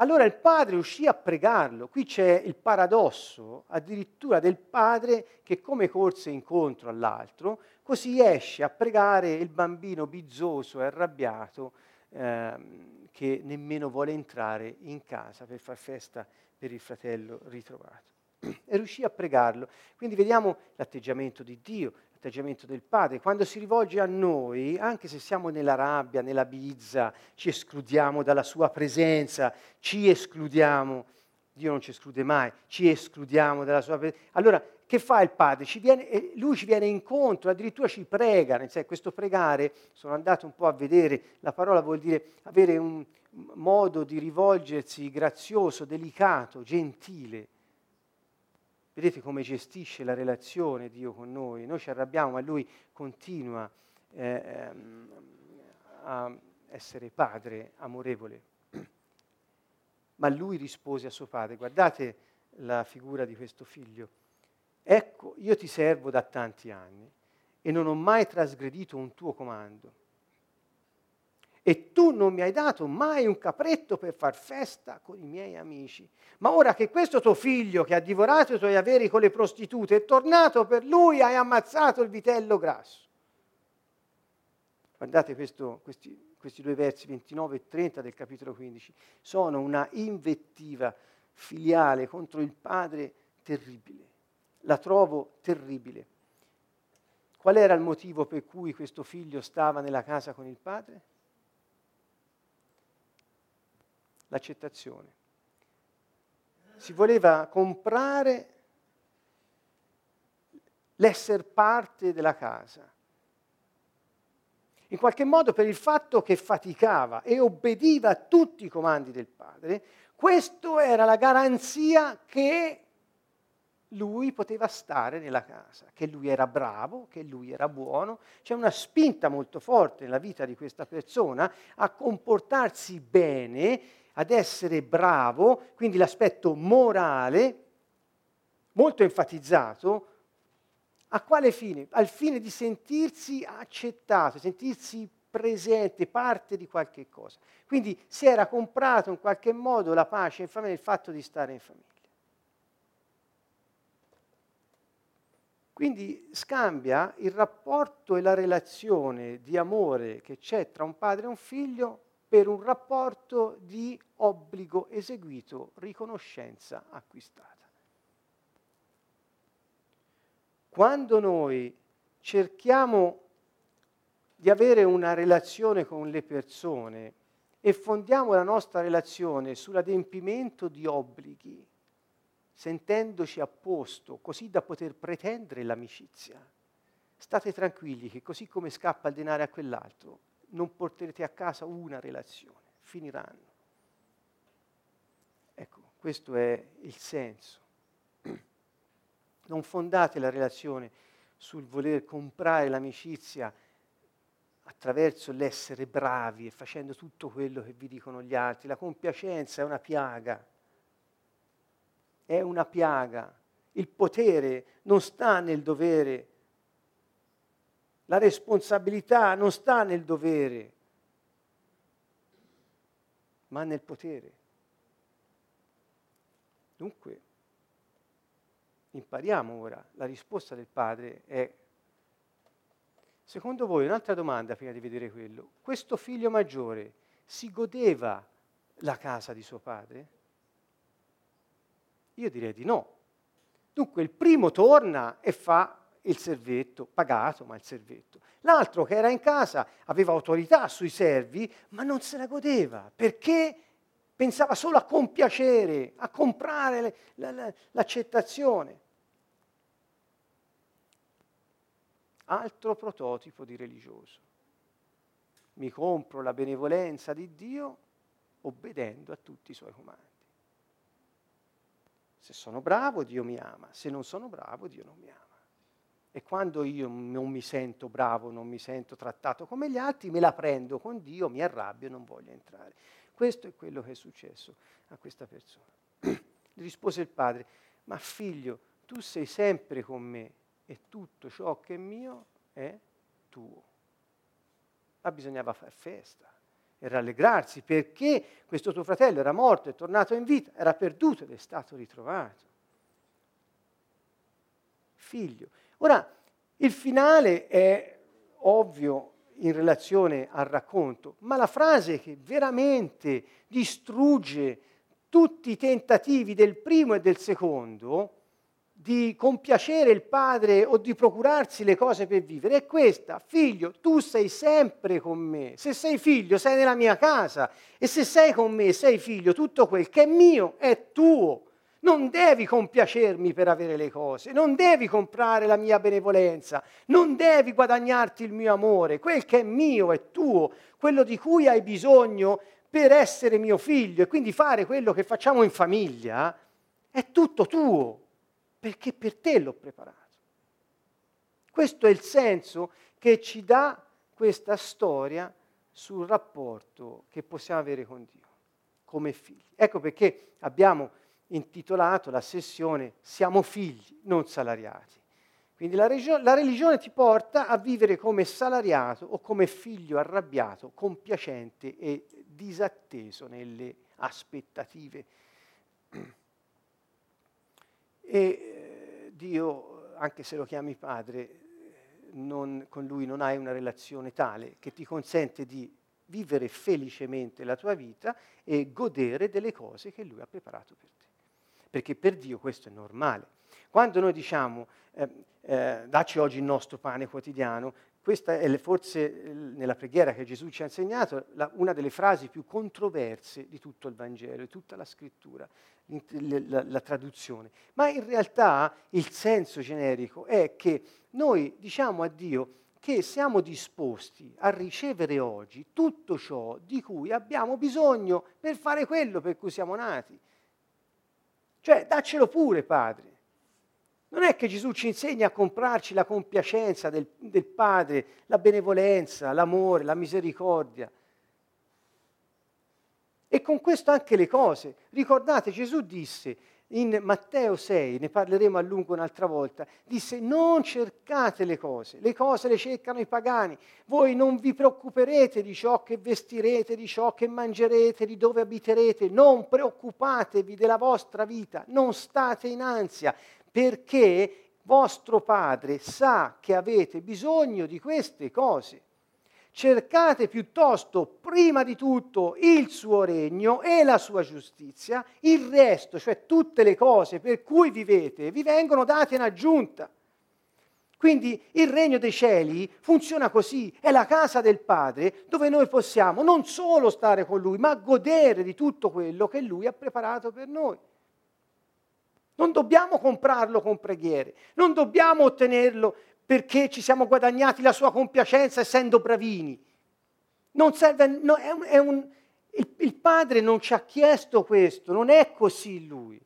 Allora il padre uscì a pregarlo. Qui c'è il paradosso addirittura del padre che come corse incontro all'altro, così esce a pregare il bambino bizzoso e arrabbiato ehm, che nemmeno vuole entrare in casa per far festa per il fratello ritrovato. E riuscì a pregarlo. Quindi vediamo l'atteggiamento di Dio, l'atteggiamento del Padre. Quando si rivolge a noi, anche se siamo nella rabbia, nella bizza, ci escludiamo dalla sua presenza, ci escludiamo, Dio non ci esclude mai, ci escludiamo dalla sua presenza. Allora, che fa il Padre? Ci viene, lui ci viene incontro, addirittura ci prega, nel questo pregare, sono andato un po' a vedere, la parola vuol dire avere un modo di rivolgersi grazioso, delicato, gentile Vedete come gestisce la relazione Dio con noi? Noi ci arrabbiamo, ma Lui continua eh, ehm, a essere padre amorevole. Ma Lui rispose a suo padre, guardate la figura di questo figlio, ecco, io ti servo da tanti anni e non ho mai trasgredito un tuo comando e tu non mi hai dato mai un capretto per far festa con i miei amici. Ma ora che questo tuo figlio che ha divorato i tuoi averi con le prostitute è tornato per lui, hai ammazzato il vitello grasso. Guardate questo, questi, questi due versi 29 e 30 del capitolo 15, sono una invettiva filiale contro il padre terribile. La trovo terribile. Qual era il motivo per cui questo figlio stava nella casa con il padre? L'accettazione. Si voleva comprare l'essere parte della casa. In qualche modo per il fatto che faticava e obbediva a tutti i comandi del padre, questa era la garanzia che lui poteva stare nella casa, che lui era bravo, che lui era buono. C'è una spinta molto forte nella vita di questa persona a comportarsi bene, ad essere bravo, quindi l'aspetto morale, molto enfatizzato, a quale fine? Al fine di sentirsi accettato, sentirsi presente, parte di qualche cosa. Quindi si era comprato in qualche modo la pace in famiglia, il fatto di stare in famiglia. Quindi scambia il rapporto e la relazione di amore che c'è tra un padre e un figlio per un rapporto di obbligo eseguito, riconoscenza acquistata. Quando noi cerchiamo di avere una relazione con le persone e fondiamo la nostra relazione sull'adempimento di obblighi, sentendoci a posto, così da poter pretendere l'amicizia. State tranquilli che così come scappa il denaro a quell'altro, non porterete a casa una relazione, finiranno. Ecco, questo è il senso. Non fondate la relazione sul voler comprare l'amicizia attraverso l'essere bravi e facendo tutto quello che vi dicono gli altri. La compiacenza è una piaga è una piaga. Il potere non sta nel dovere, la responsabilità non sta nel dovere, ma nel potere. Dunque, impariamo ora. La risposta del padre è, secondo voi, un'altra domanda prima di vedere quello, questo figlio maggiore si godeva la casa di suo padre? Io direi di no. Dunque il primo torna e fa il servetto, pagato ma il servetto. L'altro che era in casa aveva autorità sui servi, ma non se la godeva perché pensava solo a compiacere, a comprare l'accettazione. Altro prototipo di religioso. Mi compro la benevolenza di Dio obbedendo a tutti i suoi comandi. Se sono bravo, Dio mi ama. Se non sono bravo, Dio non mi ama. E quando io non mi sento bravo, non mi sento trattato come gli altri, me la prendo con Dio, mi arrabbio e non voglio entrare. Questo è quello che è successo a questa persona. Gli rispose il padre, ma figlio, tu sei sempre con me e tutto ciò che è mio è tuo. Ma bisognava fare festa e rallegrarsi perché questo tuo fratello era morto, è tornato in vita, era perduto ed è stato ritrovato. Figlio. Ora, il finale è ovvio in relazione al racconto, ma la frase che veramente distrugge tutti i tentativi del primo e del secondo di compiacere il padre o di procurarsi le cose per vivere è questa, figlio, tu sei sempre con me, se sei figlio sei nella mia casa. E se sei con me sei figlio, tutto quel che è mio è tuo. Non devi compiacermi per avere le cose, non devi comprare la mia benevolenza, non devi guadagnarti il mio amore, quel che è mio è tuo, quello di cui hai bisogno per essere mio figlio e quindi fare quello che facciamo in famiglia è tutto tuo perché per te l'ho preparato. Questo è il senso che ci dà questa storia sul rapporto che possiamo avere con Dio, come figli. Ecco perché abbiamo intitolato la sessione Siamo figli, non salariati. Quindi la, regio- la, religione ti porta a vivere come salariato o come figlio arrabbiato, compiacente e disatteso nelle aspettative. E eh, Dio, anche se lo chiami padre, non, con lui non hai una relazione tale che ti consente di vivere felicemente la tua vita e godere delle cose che lui ha preparato per te. Perché per Dio questo è normale. Quando noi diciamo eh, eh, dacci oggi il nostro pane quotidiano, questa è forse nella preghiera che Gesù ci ha insegnato la, una delle frasi più controverse di tutto il Vangelo, di tutta la scrittura, la, la traduzione. Ma in realtà il senso generico è che noi diciamo a Dio che siamo disposti a ricevere oggi tutto ciò di cui abbiamo bisogno per fare quello per cui siamo nati. Cioè, daccelo pure, Padre. Non è che Gesù ci insegna a comprarci la compiacenza del, del Padre, la benevolenza, l'amore, la misericordia. E con questo anche le cose. Ricordate, Gesù disse, in Matteo 6, ne parleremo a lungo un'altra volta, disse non cercate le cose, le cose le cercano i pagani, voi non vi preoccuperete di ciò che vestirete, di ciò che mangerete, di dove abiterete, non preoccupatevi della vostra vita, non state in ansia, perché vostro Padre sa che avete bisogno di queste cose. Cercate piuttosto prima di tutto il suo regno e la sua giustizia, il resto, cioè tutte le cose per cui vivete, vi vengono date in aggiunta. Quindi il regno dei cieli funziona così, è la casa del Padre dove noi possiamo non solo stare con Lui, ma godere di tutto quello che Lui ha preparato per noi. Non dobbiamo comprarlo con preghiere, non dobbiamo ottenerlo perché ci siamo guadagnati la sua compiacenza essendo bravini. Non serve, no, è un, è un, il, il padre non ci ha chiesto questo, non è così lui.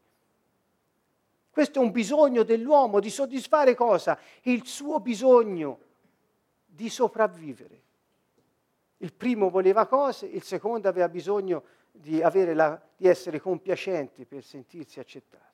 Questo è un bisogno dell'uomo di soddisfare cosa? Il suo bisogno di sopravvivere. Il primo voleva cose, il secondo aveva bisogno di, la, di essere compiacente per sentirsi accettato.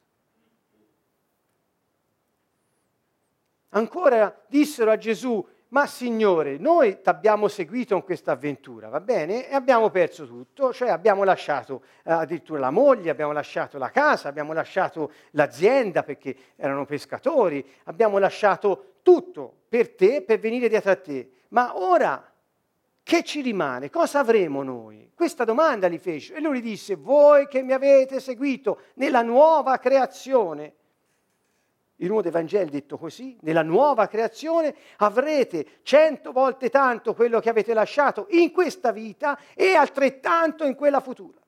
Ancora dissero a Gesù, ma Signore, noi ti abbiamo seguito in questa avventura, va bene? E abbiamo perso tutto, cioè abbiamo lasciato eh, addirittura la moglie, abbiamo lasciato la casa, abbiamo lasciato l'azienda perché erano pescatori, abbiamo lasciato tutto per te, per venire dietro a te. Ma ora che ci rimane? Cosa avremo noi? Questa domanda gli fece e lui disse, voi che mi avete seguito nella nuova creazione, in uno dei Vangeli detto così, nella nuova creazione avrete cento volte tanto quello che avete lasciato in questa vita e altrettanto in quella futura.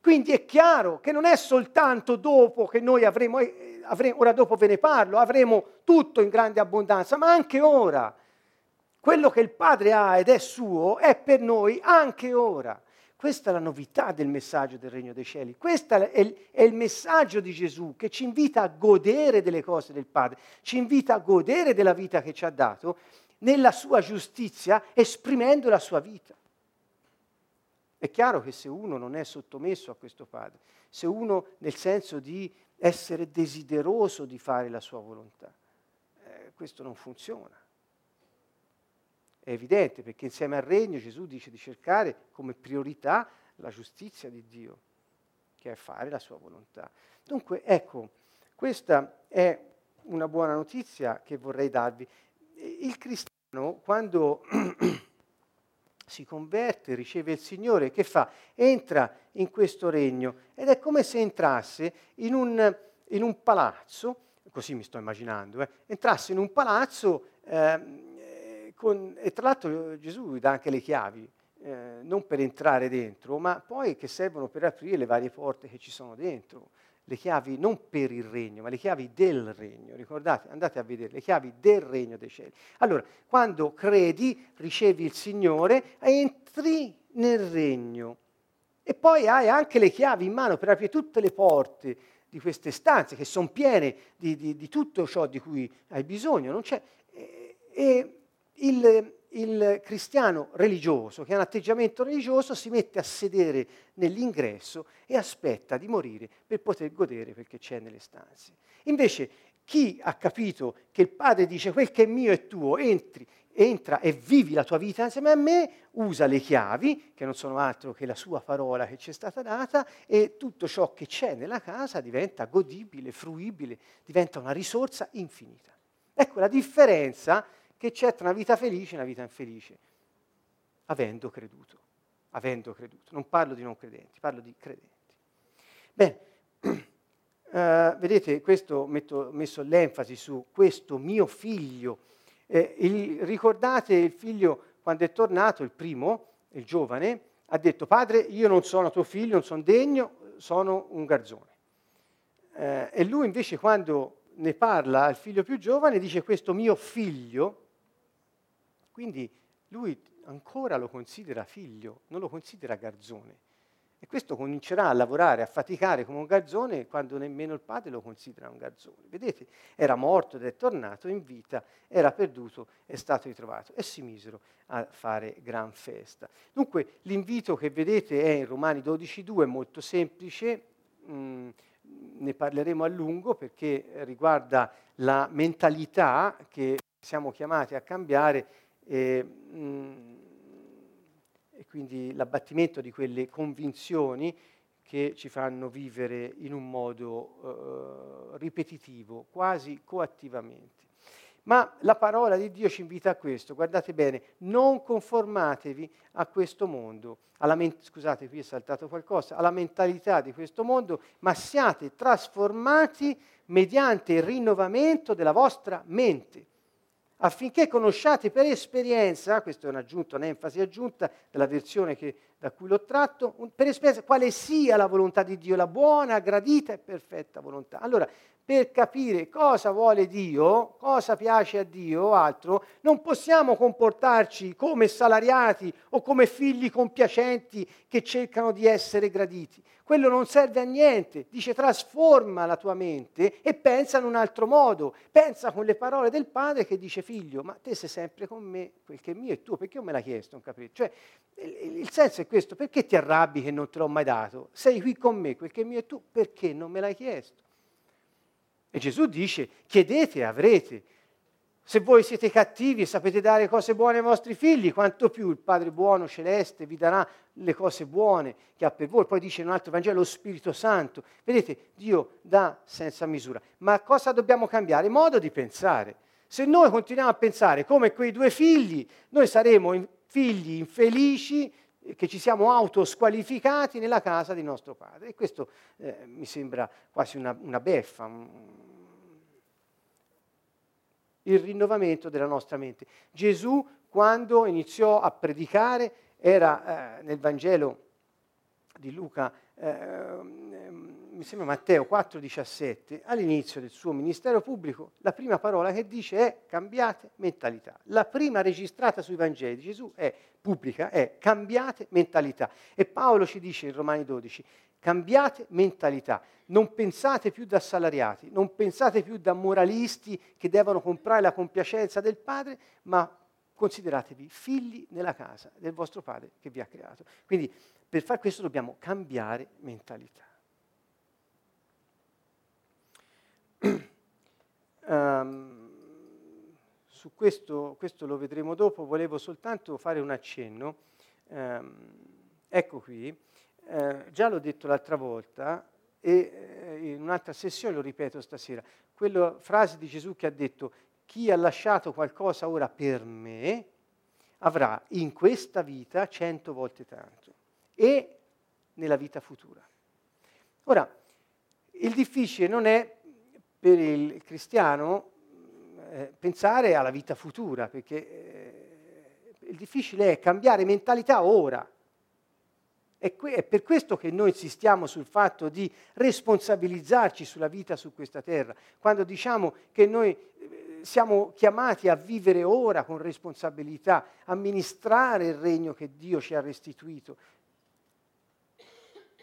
Quindi è chiaro che non è soltanto dopo che noi avremo, eh, avremo, ora dopo ve ne parlo, avremo tutto in grande abbondanza, ma anche ora. Quello che il Padre ha ed è suo è per noi anche ora. Questa è la novità del messaggio del Regno dei Cieli. Questo è, è il messaggio di Gesù che ci invita a godere delle cose del Padre, ci invita a godere della vita che ci ha dato nella sua giustizia, esprimendo la sua vita. È chiaro che se uno non è sottomesso a questo Padre, se uno nel senso di essere desideroso di fare la sua volontà, eh, questo non funziona. È evidente perché insieme al regno Gesù dice di cercare come priorità la giustizia di Dio, che è fare la sua volontà. Dunque, ecco, questa è una buona notizia che vorrei darvi. Il cristiano, quando si converte, riceve il Signore, che fa? Entra in questo regno ed è come se entrasse in un, in un palazzo, così mi sto immaginando, eh, entrasse in un palazzo eh, con, e tra l'altro Gesù dà anche le chiavi, eh, non per entrare dentro, ma poi che servono per aprire le varie porte che ci sono dentro. Le chiavi non per il regno, ma le chiavi del regno. Ricordate, andate a vedere le chiavi del regno dei cieli. Allora, quando credi, ricevi il Signore, entri nel regno. E poi hai anche le chiavi in mano per aprire tutte le porte di queste stanze che sono piene di, di, di tutto ciò di cui hai bisogno. E, e il, il cristiano religioso, che ha un atteggiamento religioso, si mette a sedere nell'ingresso e aspetta di morire per poter godere perché c'è nelle stanze. Invece chi ha capito che il Padre dice quel che è mio è tuo, entri, entra e vivi la tua vita insieme a me, usa le chiavi, che non sono altro che la sua parola che ci è stata data, e tutto ciò che c'è nella casa diventa godibile, fruibile, diventa una risorsa infinita. Ecco la differenza che c'è tra una vita felice e una vita infelice, avendo creduto, avendo creduto. Non parlo di non credenti, parlo di credenti. Bene, uh, vedete, questo ho messo l'enfasi su questo mio figlio. Eh, il, ricordate il figlio quando è tornato, il primo, il giovane, ha detto, padre, io non sono tuo figlio, non sono degno, sono un garzone. Eh, e lui invece quando ne parla al figlio più giovane dice questo mio figlio, quindi lui ancora lo considera figlio, non lo considera garzone. E questo comincerà a lavorare, a faticare come un garzone quando nemmeno il padre lo considera un garzone. Vedete, era morto ed è tornato in vita, era perduto, è stato ritrovato e si misero a fare gran festa. Dunque l'invito che vedete è in Romani 12.2, è molto semplice, mm, ne parleremo a lungo perché riguarda la mentalità che siamo chiamati a cambiare. E, mm, e quindi l'abbattimento di quelle convinzioni che ci fanno vivere in un modo eh, ripetitivo, quasi coattivamente. Ma la parola di Dio ci invita a questo, guardate bene, non conformatevi a questo mondo, men- scusate qui è saltato qualcosa, alla mentalità di questo mondo, ma siate trasformati mediante il rinnovamento della vostra mente affinché conosciate per esperienza, questa è un'aggiunta, un'enfasi aggiunta della versione che, da cui l'ho tratto, un, per esperienza quale sia la volontà di Dio, la buona, gradita e perfetta volontà. Allora, per capire cosa vuole Dio, cosa piace a Dio o altro, non possiamo comportarci come salariati o come figli compiacenti che cercano di essere graditi. Quello non serve a niente. Dice trasforma la tua mente e pensa in un altro modo. Pensa con le parole del padre che dice figlio, ma te sei sempre con me, quel che è mio è tuo, perché io me l'ha chiesto un capriccio? Cioè, il, il senso è questo, perché ti arrabbi che non te l'ho mai dato? Sei qui con me, quel che è mio è tuo, perché non me l'hai chiesto? E Gesù dice, chiedete e avrete. Se voi siete cattivi e sapete dare cose buone ai vostri figli, quanto più il Padre buono celeste vi darà le cose buone che ha per voi. Poi dice in un altro Vangelo lo Spirito Santo. Vedete, Dio dà senza misura. Ma cosa dobbiamo cambiare? Modo di pensare. Se noi continuiamo a pensare come quei due figli, noi saremo figli infelici che ci siamo autosqualificati nella casa di nostro padre. E questo eh, mi sembra quasi una, una beffa, il rinnovamento della nostra mente. Gesù, quando iniziò a predicare, era eh, nel Vangelo di Luca, eh, mi sembra Matteo 4,17, all'inizio del suo ministero pubblico, la prima parola che dice è cambiate mentalità. La prima registrata sui Vangeli di Gesù è pubblica, è cambiate mentalità. E Paolo ci dice in Romani 12, cambiate mentalità, non pensate più da salariati, non pensate più da moralisti che devono comprare la compiacenza del Padre, ma consideratevi figli nella casa del vostro Padre che vi ha creato. Quindi per fare questo dobbiamo cambiare mentalità. Um, su questo, questo, lo vedremo dopo, volevo soltanto fare un accenno. Um, ecco qui, eh, già l'ho detto l'altra volta e eh, in un'altra sessione lo ripeto stasera, quella frase di Gesù che ha detto chi ha lasciato qualcosa ora per me avrà in questa vita cento volte tanto e nella vita futura. Ora, il difficile non è per il cristiano eh, pensare alla vita futura, perché eh, il difficile è cambiare mentalità ora. È, que- è, per questo che noi insistiamo sul fatto di responsabilizzarci sulla vita su questa terra, quando diciamo che noi eh, siamo chiamati a vivere ora con responsabilità, amministrare il regno che Dio ci ha restituito.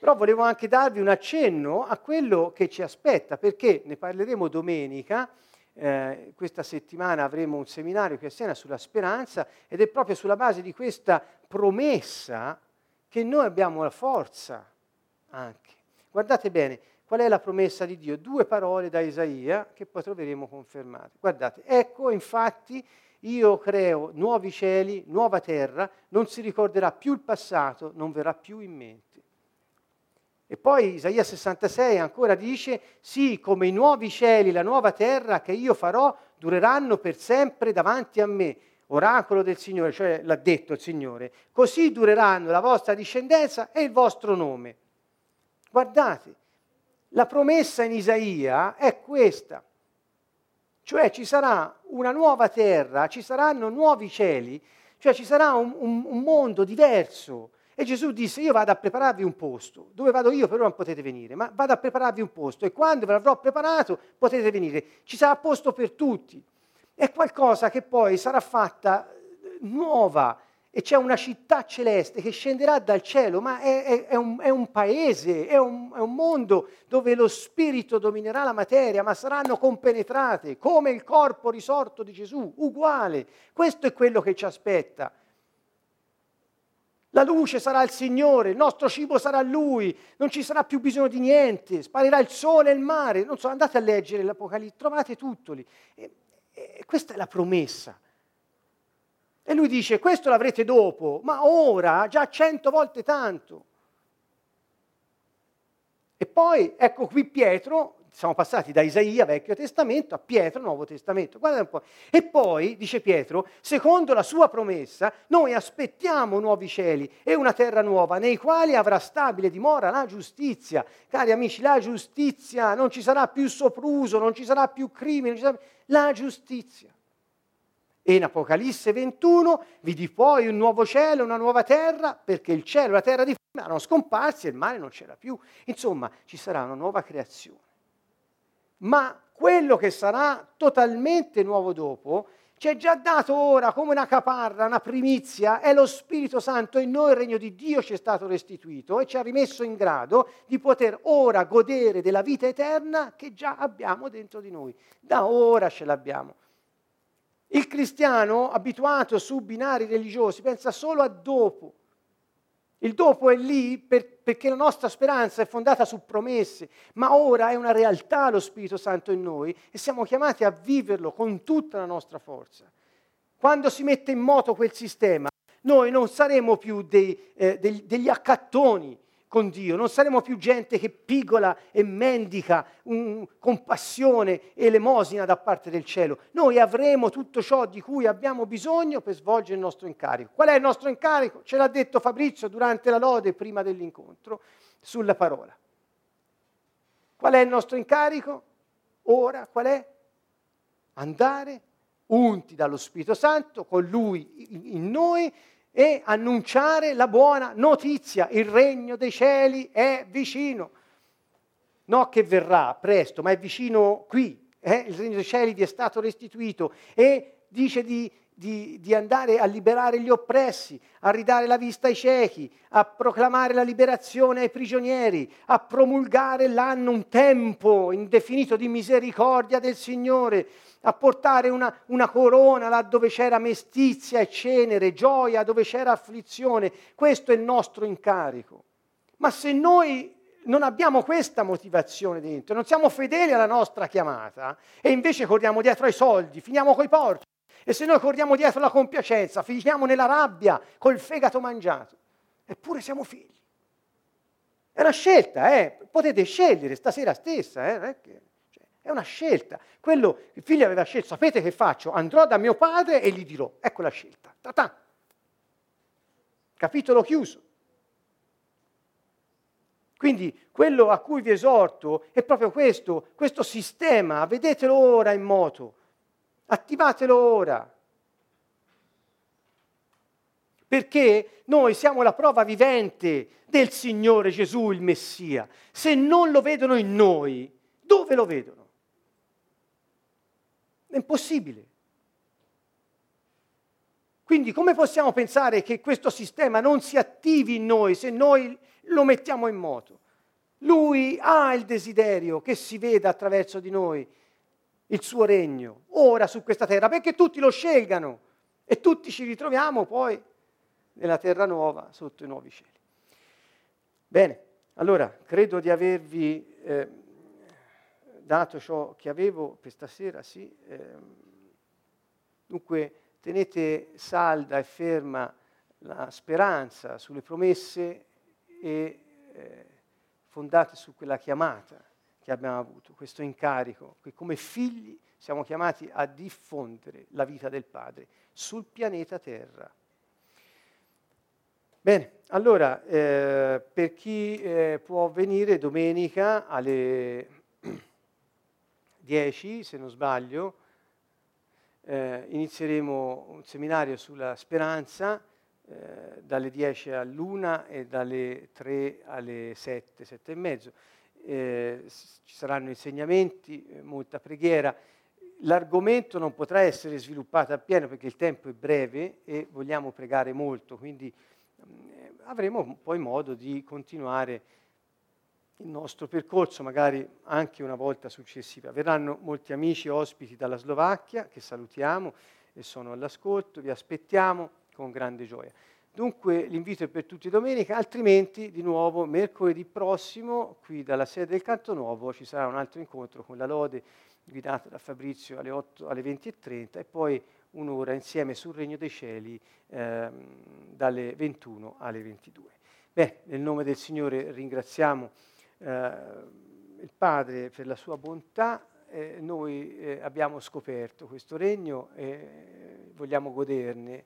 Però volevo anche darvi un accenno a quello che ci aspetta, perché ne parleremo domenica. Eh, questa settimana avremo un seminario qui a Siena sulla speranza ed è proprio sulla base di questa promessa che noi abbiamo la forza anche. Guardate bene, Qual è la promessa di Dio? Due parole da Isaia che poi troveremo confermate. Guardate, ecco infatti io creo nuovi cieli, nuova terra, non si ricorderà più il passato, non verrà più in mente. E poi Isaia 66 ancora dice, sì, come i nuovi cieli, la nuova terra che io farò, dureranno per sempre davanti a me. Oracolo del Signore, cioè l'ha detto il Signore, così dureranno la vostra discendenza e il vostro nome. Guardate, la promessa in Isaia è questa, cioè ci sarà una nuova terra, ci saranno nuovi cieli, cioè ci sarà un, un, un mondo diverso. E Gesù disse, io vado a prepararvi un posto, dove vado io però non potete venire, ma vado a prepararvi un posto e quando ve l'avrò preparato potete venire, ci sarà posto per tutti. È qualcosa che poi sarà fatta nuova, e c'è una città celeste che scenderà dal cielo, ma è, è, è, un, è un, paese, è un, un, mondo dove lo spirito dominerà la materia, ma saranno compenetrate, come il corpo risorto di Gesù, uguale. Questo è quello che ci aspetta. La luce sarà il Signore, il nostro cibo sarà Lui, non ci sarà più bisogno di niente, sparirà il sole e il mare. Non so, andate a leggere l'Apocalisse, trovate tutto lì. E, e questa è la promessa. E lui dice, questo l'avrete dopo, ma ora già cento volte tanto. E poi ecco qui Pietro, siamo passati da Isaia, Vecchio Testamento, a Pietro, Nuovo Testamento. Guarda un po'. E poi, dice Pietro, secondo la sua promessa, noi aspettiamo nuovi cieli e una terra nuova, nei quali avrà stabile dimora la giustizia. Cari amici, la giustizia, non ci sarà più sopruso, non ci sarà più crimine, sarà... la giustizia. E in Apocalisse 21 vidi poi un nuovo cielo, una nuova terra, perché il cielo e la terra di prima erano scomparsi e il mare non c'era più. Insomma, ci sarà una nuova creazione. Ma quello che sarà totalmente nuovo dopo, ci è già dato ora come una caparra, una primizia, è lo Spirito Santo e noi il regno di Dio ci è stato restituito e ci ha rimesso in grado di poter ora godere della vita eterna che già abbiamo dentro di noi. Da ora ce l'abbiamo. Il cristiano abituato su binari religiosi pensa solo a dopo. Il dopo è lì per, perché la nostra speranza è fondata su promesse, ma ora è una realtà lo Spirito Santo in noi e siamo chiamati a viverlo con tutta la nostra forza. Quando si mette in moto quel sistema, noi non saremo più dei, eh, degli, degli accattoni con Dio, non saremo più gente che pigola e mendica un, compassione e elemosina da parte del cielo. Noi avremo tutto ciò di cui abbiamo bisogno per svolgere il nostro incarico. Qual è il nostro incarico? Ce l'ha detto Fabrizio durante la lode prima dell'incontro sulla parola. Qual è il nostro incarico? Ora qual è? Andare unti dallo Spirito Santo, con Lui in noi, e annunciare la buona notizia. Il regno dei cieli è vicino. No che verrà presto, ma è vicino qui. Eh? Il regno dei cieli vi è stato restituito e dice di, di, di, andare a liberare gli oppressi, a ridare la vista ai ciechi, a proclamare la liberazione ai prigionieri, a promulgare l'anno, un tempo indefinito di misericordia del Signore a portare una, una corona là dove c'era mestizia e cenere, gioia dove c'era afflizione. Questo è il nostro incarico. Ma se noi non abbiamo questa motivazione dentro, non siamo fedeli alla nostra chiamata e invece corriamo dietro ai soldi, finiamo coi porci. E se noi corriamo dietro alla compiacenza, finiamo nella rabbia, col fegato mangiato. Eppure siamo figli. È una scelta, eh? potete scegliere stasera stessa. Eh? È una scelta. Quello il figlio aveva scelto, sapete che faccio? Andrò da mio padre e gli dirò. Ecco la scelta. Ta-ta. Capitolo chiuso. Quindi quello a cui vi esorto è proprio questo, questo sistema, vedetelo ora in moto, attivatelo ora. Perché noi siamo la prova vivente del Signore Gesù, il Messia. Se non lo vedono in noi, dove lo vedono? È impossibile. Quindi come possiamo pensare che questo sistema non si attivi in noi se noi lo mettiamo in moto? Lui ha il desiderio che si veda attraverso di noi il suo regno, ora su questa terra, perché tutti lo scelgano e tutti ci ritroviamo poi nella terra nuova sotto i nuovi cieli. Bene, Allora, credo di avervi eh, dato ciò che avevo per stasera, sì. Eh, dunque, tenete salda e ferma la speranza sulle promesse e eh, fondate su quella chiamata che abbiamo avuto, questo incarico, che come figli siamo chiamati a diffondere la vita del Padre sul pianeta Terra. Bene, allora, eh, per chi eh, può venire domenica alle 10, se non sbaglio, eh, inizieremo un seminario sulla speranza eh, dalle 10 all'una e dalle 3 alle 7, 7 e mezzo. Eh, ci saranno insegnamenti, eh, molta preghiera. L'argomento non potrà essere sviluppato appieno perché il tempo è breve e vogliamo pregare molto, quindi eh, avremo poi modo di continuare il nostro percorso, magari anche una volta successiva. Verranno molti amici ospiti dalla Slovacchia, che salutiamo e sono all'ascolto, vi aspettiamo con grande gioia. Dunque l'invito è per tutti domenica, altrimenti di nuovo mercoledì prossimo, qui dalla sede del Canto Nuovo, ci sarà un altro incontro con la lode guidata da Fabrizio alle, 8, alle 20.30 e poi un'ora insieme sul Regno dei Cieli ehm, dalle 21 alle 22. Beh, nel nome del Signore ringraziamo eh, il Padre per la sua bontà, eh, noi eh, abbiamo scoperto questo regno e vogliamo goderne,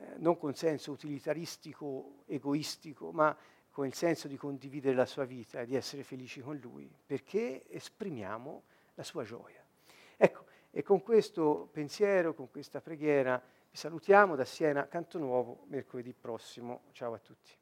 eh, non con senso utilitaristico, egoistico, ma con il senso di condividere la sua vita e di essere felici con Lui, perché esprimiamo la sua gioia. Ecco, e con questo pensiero, con questa preghiera, vi salutiamo da Siena, Canto Nuovo, mercoledì prossimo. Ciao a tutti.